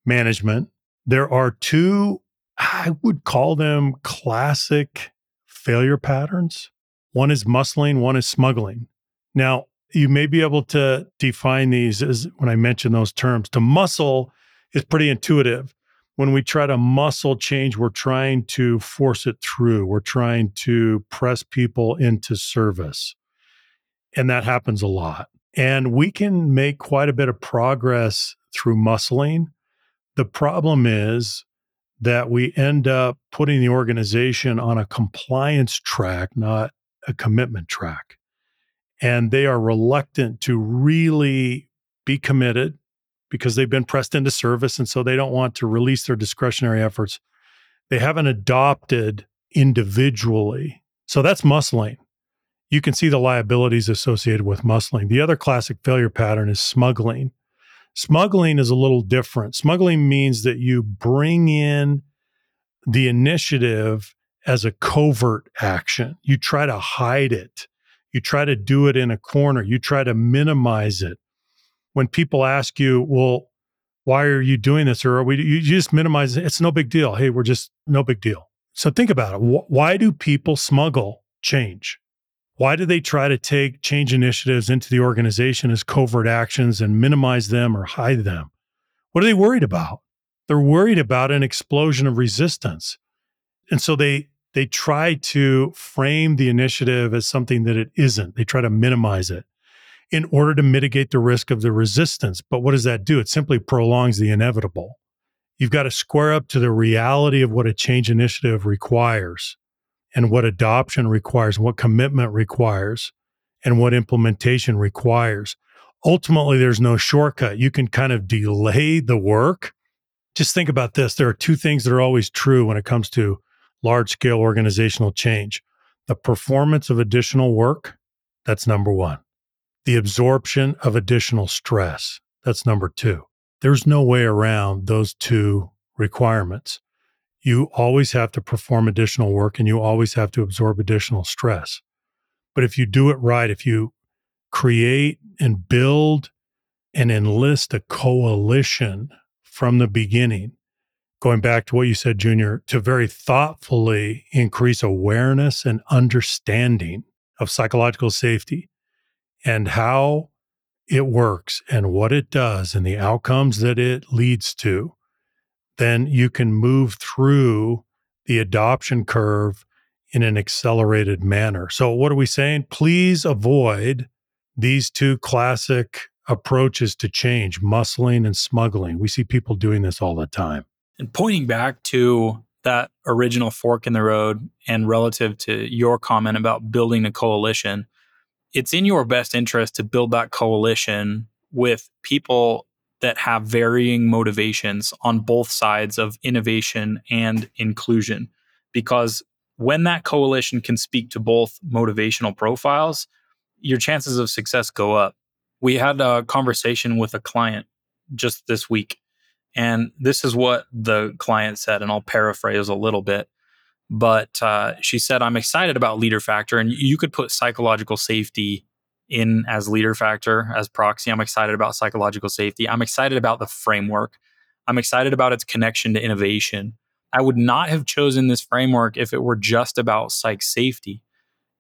management, there are two, I would call them classic failure patterns. One is muscling, one is smuggling. Now, you may be able to define these as when I mention those terms. To muscle is pretty intuitive. When we try to muscle change, we're trying to force it through. We're trying to press people into service. And that happens a lot. And we can make quite a bit of progress through muscling. The problem is that we end up putting the organization on a compliance track, not a commitment track and they are reluctant to really be committed because they've been pressed into service and so they don't want to release their discretionary efforts. They haven't adopted individually. So that's muscling. You can see the liabilities associated with muscling. The other classic failure pattern is smuggling. Smuggling is a little different. Smuggling means that you bring in the initiative as a covert action. You try to hide it. You try to do it in a corner, you try to minimize it. When people ask you, well, why are you doing this? Or are we, you just minimize it. It's no big deal. Hey, we're just no big deal. So think about it. Why do people smuggle change? Why do they try to take change initiatives into the organization as covert actions and minimize them or hide them? What are they worried about? They're worried about an explosion of resistance. And so they they try to frame the initiative as something that it isn't. They try to minimize it in order to mitigate the risk of the resistance. But what does that do? It simply prolongs the inevitable. You've got to square up to the reality of what a change initiative requires and what adoption requires, what commitment requires, and what implementation requires. Ultimately, there's no shortcut. You can kind of delay the work. Just think about this. There are two things that are always true when it comes to large scale organizational change. The performance of additional work, that's number one. The absorption of additional stress, that's number two. There's no way around those two requirements. You always have to perform additional work and you always have to absorb additional stress. But if you do it right, if you create and build and enlist a coalition from the beginning, going back to what you said, Junior, to very thoughtfully increase awareness and understanding of psychological safety and how it works and what it does and the outcomes that it leads to, then you can move through the adoption curve in an accelerated manner. So, what are we saying? Please avoid these two classic approaches to change muscling and smuggling. We see people doing this all the time. And pointing back to that original fork in the road and relative to your comment about building a coalition, it's in your best interest to build that coalition with people that have varying motivations on both sides of innovation and inclusion. Because when that coalition can speak to both motivational profiles, your chances of success go up. We had a conversation with a client just this week and this is what the client said, and I'll paraphrase a little bit. But uh, she said, I'm excited about leader factor, and you could put psychological safety in as leader factor, as proxy. I'm excited about psychological safety. I'm excited about the framework. I'm excited about its connection to innovation. I would not have chosen this framework if it were just about psych safety.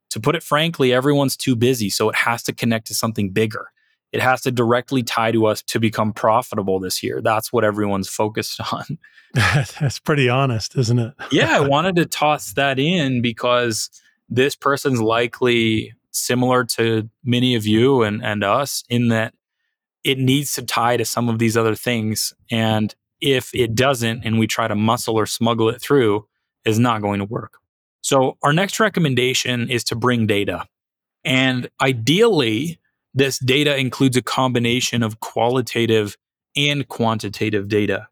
To put it frankly, everyone's too busy, so it has to connect to something bigger. It has to directly tie to us to become profitable this year. That's what everyone's focused [LAUGHS] on. [LAUGHS] That's pretty honest, isn't it? yeah, I [LAUGHS] wanted to toss that in because this person's likely similar to many of you and, and us in that it needs to tie to some of these other things. And if it doesn't, and we try to muscle or smuggle it through, is not going to work. So, our next recommendation is to bring data. And ideally, this data includes a combination of qualitative and quantitative data.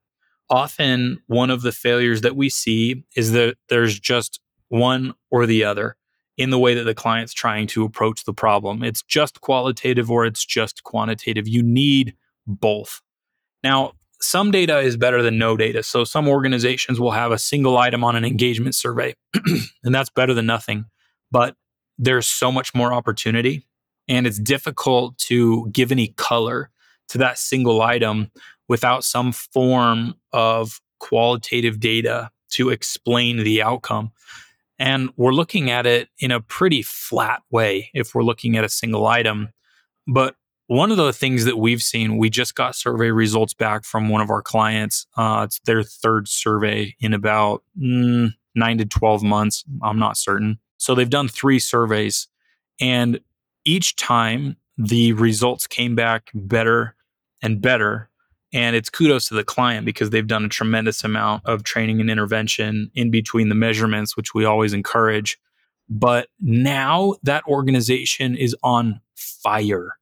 Often, one of the failures that we see is that there's just one or the other in the way that the client's trying to approach the problem. It's just qualitative or it's just quantitative. You need both. Now, some data is better than no data. So some organizations will have a single item on an engagement survey, [CLEARS THROAT] and that's better than nothing. But there's so much more opportunity, and it's difficult to give any color to that single item without some form of qualitative data to explain the outcome. And we're looking at it in a pretty flat way if we're looking at a single item. But one of the things that we've seen, we just got survey results back from one of our clients. Uh, it's their third survey in about mm, nine to 12 months. I'm not certain. So they've done three surveys. And each time the results came back better and better. And it's kudos to the client because they've done a tremendous amount of training and intervention in between the measurements, which we always encourage. But now that organization is on fire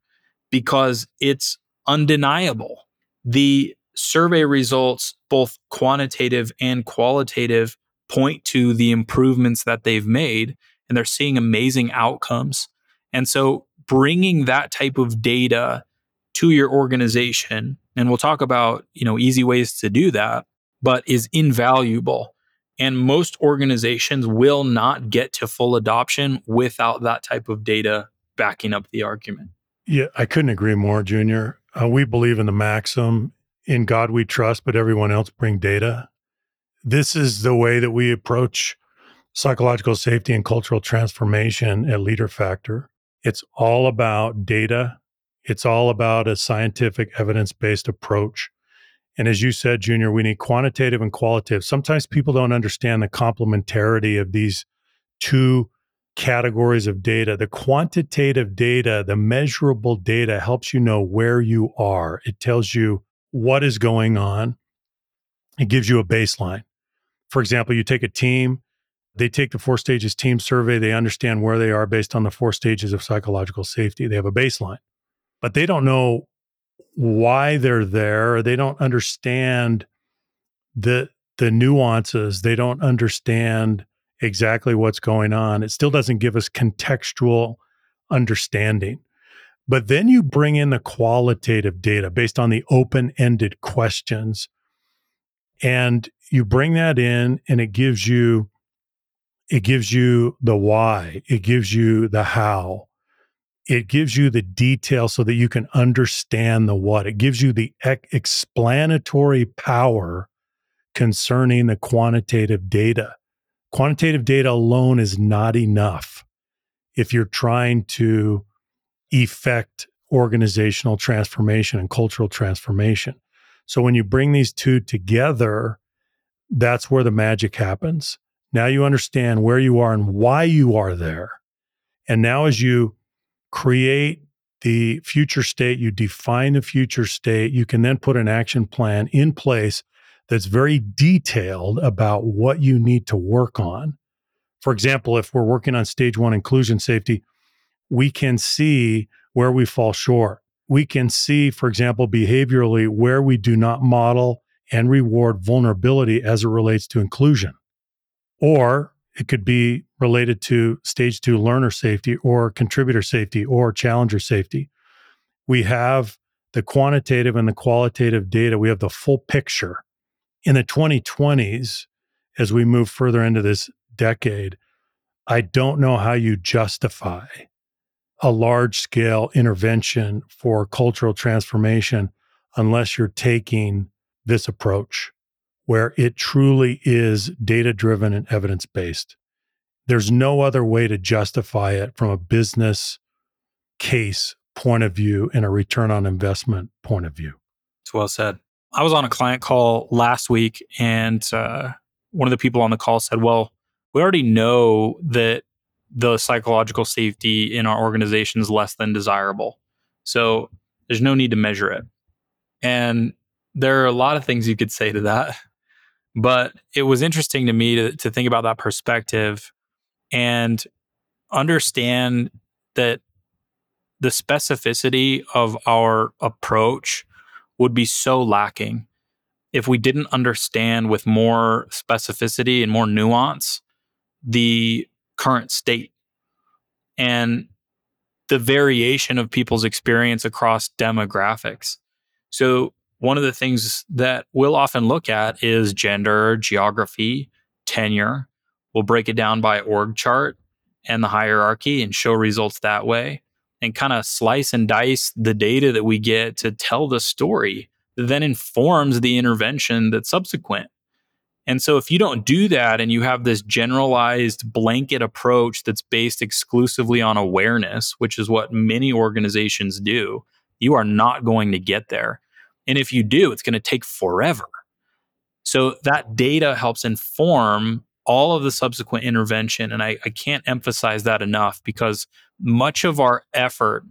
because it's undeniable. The survey results, both quantitative and qualitative, point to the improvements that they've made, and they're seeing amazing outcomes. And so, bringing that type of data to your organization, and we'll talk about you know easy ways to do that, but is invaluable. And most organizations will not get to full adoption without that type of data backing up the argument. Yeah, I couldn't agree more, Junior. Uh, we believe in the maxim in God we trust, but everyone else bring data. This is the way that we approach psychological safety and cultural transformation at Leader Factor. It's all about data, it's all about a scientific, evidence based approach. And as you said, Junior, we need quantitative and qualitative. Sometimes people don't understand the complementarity of these two categories of data. The quantitative data, the measurable data helps you know where you are. It tells you what is going on. It gives you a baseline. For example, you take a team, they take the four stages team survey, they understand where they are based on the four stages of psychological safety. They have a baseline, but they don't know why they're there. They don't understand the the nuances. They don't understand exactly what's going on. It still doesn't give us contextual understanding. But then you bring in the qualitative data based on the open ended questions. And you bring that in and it gives you it gives you the why, it gives you the how, it gives you the detail so that you can understand the what. It gives you the explanatory power concerning the quantitative data quantitative data alone is not enough if you're trying to effect organizational transformation and cultural transformation. So when you bring these two together, that's where the magic happens. Now you understand where you are and why you are there. And now as you create the future state, you define the future state, you can then put an action plan in place that's very detailed about what you need to work on. For example, if we're working on stage one inclusion safety, we can see where we fall short. We can see, for example, behaviorally where we do not model and reward vulnerability as it relates to inclusion. Or it could be related to stage two learner safety or contributor safety or challenger safety. We have the quantitative and the qualitative data. We have the full picture in the 2020s, as we move further into this decade, I don't know how you justify a large scale intervention for cultural transformation unless you're taking this approach where it truly is data driven and evidence based. There's no other way to justify it from a business case point of view and a return on investment point of view. It's well said. I was on a client call last week, and uh, one of the people on the call said, Well, we already know that the psychological safety in our organization is less than desirable. So there's no need to measure it. And there are a lot of things you could say to that. But it was interesting to me to, to think about that perspective and understand that the specificity of our approach would be so lacking if we didn't understand with more specificity and more nuance the current state and the variation of people's experience across demographics. So, one of the things that we'll often look at is gender, geography, tenure. We'll break it down by org chart and the hierarchy and show results that way and kind of slice and dice the data that we get to tell the story that then informs the intervention that's subsequent. And so, if you don't do that and you have this generalized blanket approach that's based exclusively on awareness, which is what many organizations do, you are not going to get there. And if you do, it's going to take forever. So, that data helps inform all of the subsequent intervention. And I, I can't emphasize that enough because much of our effort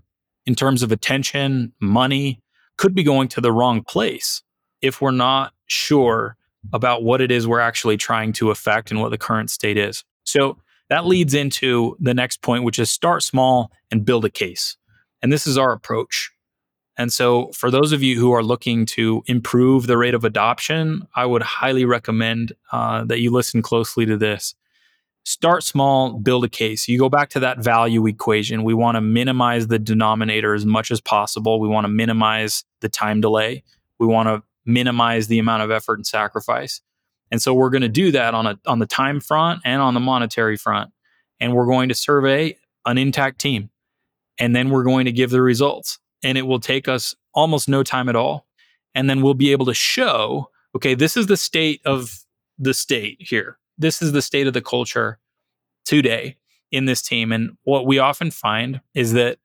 in terms of attention, money, could be going to the wrong place if we're not sure about what it is we're actually trying to affect and what the current state is. So that leads into the next point, which is start small and build a case. And this is our approach. And so, for those of you who are looking to improve the rate of adoption, I would highly recommend uh, that you listen closely to this start small, build a case. You go back to that value equation. We want to minimize the denominator as much as possible. We want to minimize the time delay. We want to minimize the amount of effort and sacrifice. And so we're going to do that on a on the time front and on the monetary front. And we're going to survey an intact team. And then we're going to give the results. And it will take us almost no time at all. And then we'll be able to show, okay, this is the state of the state here this is the state of the culture today in this team. And what we often find is that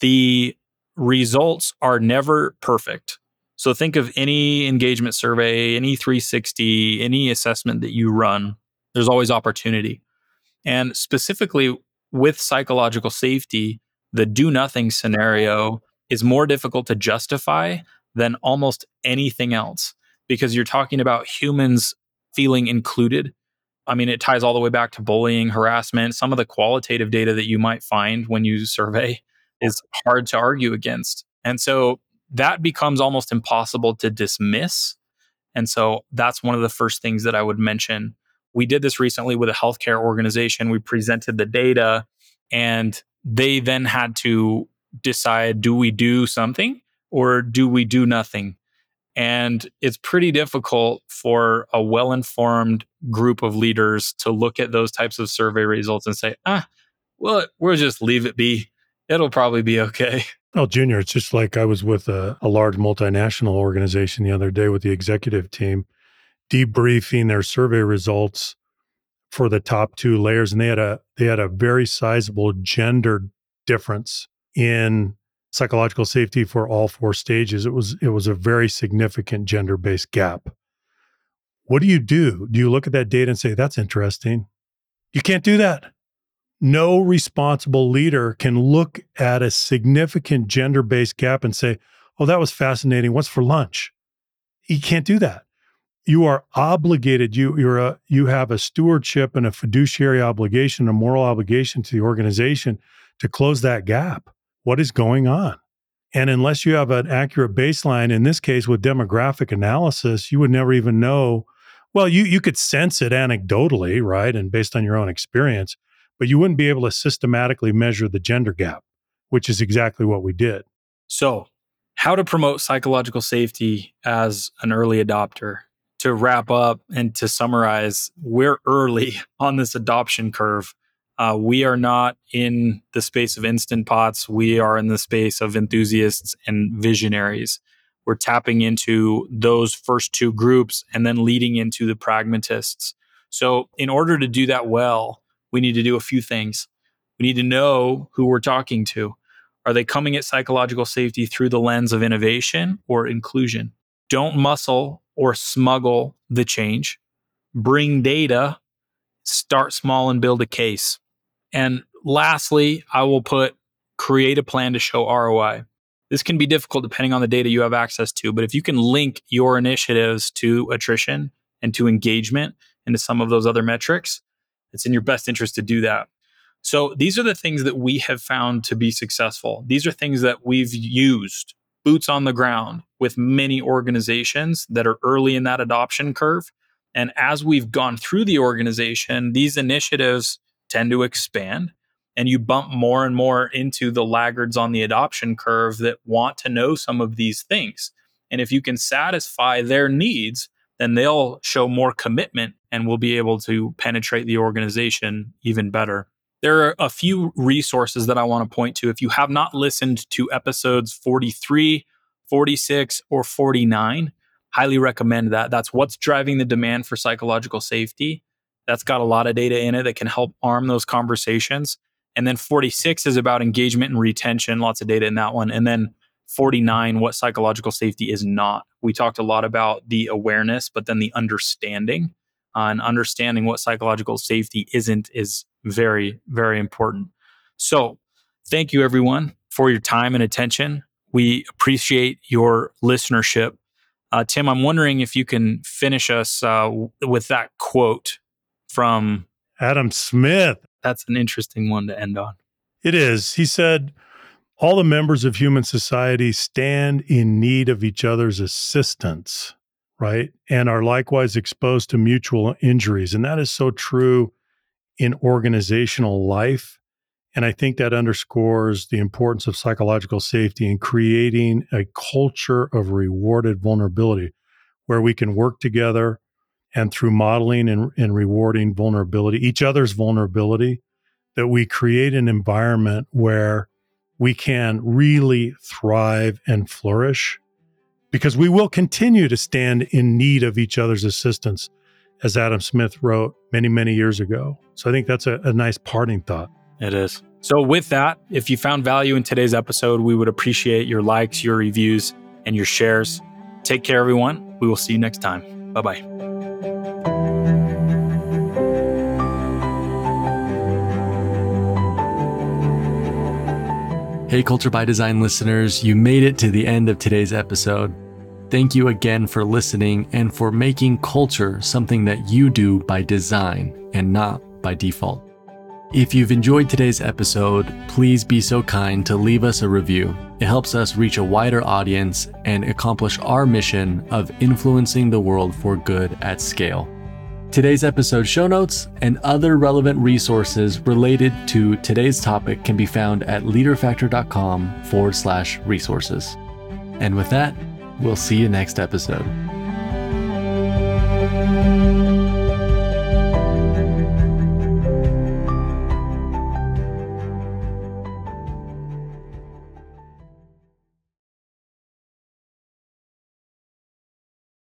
the results are never perfect. So think of any engagement survey, any 360, any assessment that you run, there's always opportunity. And specifically with psychological safety, the do nothing scenario is more difficult to justify than almost anything else because you're talking about humans feeling included I mean, it ties all the way back to bullying, harassment. Some of the qualitative data that you might find when you survey is hard to argue against. And so that becomes almost impossible to dismiss. And so that's one of the first things that I would mention. We did this recently with a healthcare organization. We presented the data and they then had to decide do we do something or do we do nothing? And it's pretty difficult for a well informed group of leaders to look at those types of survey results and say, ah, well, we'll just leave it be. It'll probably be okay. Well, Junior, it's just like I was with a, a large multinational organization the other day with the executive team, debriefing their survey results for the top two layers, and they had a they had a very sizable gender difference in psychological safety for all four stages. It was it was a very significant gender based gap. What do you do? Do you look at that data and say that's interesting? You can't do that. No responsible leader can look at a significant gender based gap and say, "Oh, that was fascinating. What's for lunch?" You can't do that. You are obligated. You you're a you have a stewardship and a fiduciary obligation, a moral obligation to the organization to close that gap what is going on. And unless you have an accurate baseline, in this case with demographic analysis, you would never even know. Well, you, you could sense it anecdotally, right? And based on your own experience, but you wouldn't be able to systematically measure the gender gap, which is exactly what we did. So, how to promote psychological safety as an early adopter. To wrap up and to summarize, we're early [LAUGHS] on this adoption curve uh, we are not in the space of instant pots. We are in the space of enthusiasts and visionaries. we're tapping into those first two groups and then leading into the pragmatists. So, in order to do that well, we need to do a few things. We need to know who we're talking to. Are they coming at psychological safety through the lens of innovation or inclusion? Don't muscle or smuggle the change. Bring data, start small and build a case. And lastly, I will put create a plan to show ROI. This can be difficult depending on the data you have access to, but if you can link your initiatives to attrition and to engagement and to some of those other metrics, it's in your best interest to do that. So these are the things that we have found to be successful. These are things that we've used boots on the ground with many organizations that are early in that adoption curve. And as we've gone through the organization, these initiatives tend to expand and you bump more and more into the laggards on the adoption curve that want to know some of these things. And if you can satisfy their needs, then they'll show more commitment and will be able to penetrate the organization even better. There are a few resources that I want to point to. If you have not listened to episodes 43, 46, or 49, highly recommend that. That's what's driving the demand for psychological safety. That's got a lot of data in it that can help arm those conversations. And then 46 is about engagement and retention, lots of data in that one. And then 49, what psychological safety is not. We talked a lot about the awareness, but then the understanding uh, and understanding what psychological safety isn't is very, very important. So, thank you everyone for your time and attention. We appreciate your listenership. Uh, Tim, I'm wondering if you can finish us uh, with that quote from Adam Smith. That's an interesting one to end on. It is. He said, All the members of human society stand in need of each other's assistance right? And are likewise exposed to mutual injuries. And that is so true in organizational life. And I think that underscores the importance of psychological safety in creating a culture of rewarded vulnerability where we can work together and through modeling and, and rewarding vulnerability, each other's vulnerability, that we create an environment where we can really thrive and flourish because we will continue to stand in need of each other's assistance, as Adam Smith wrote many, many years ago. So I think that's a, a nice parting thought. It is. So, with that, if you found value in today's episode, we would appreciate your likes, your reviews, and your shares. Take care, everyone. We will see you next time. Bye bye. Hey, Culture by Design listeners, you made it to the end of today's episode. Thank you again for listening and for making culture something that you do by design and not by default. If you've enjoyed today's episode, please be so kind to leave us a review. It helps us reach a wider audience and accomplish our mission of influencing the world for good at scale. Today's episode show notes and other relevant resources related to today's topic can be found at leaderfactor.com forward slash resources. And with that, we'll see you next episode.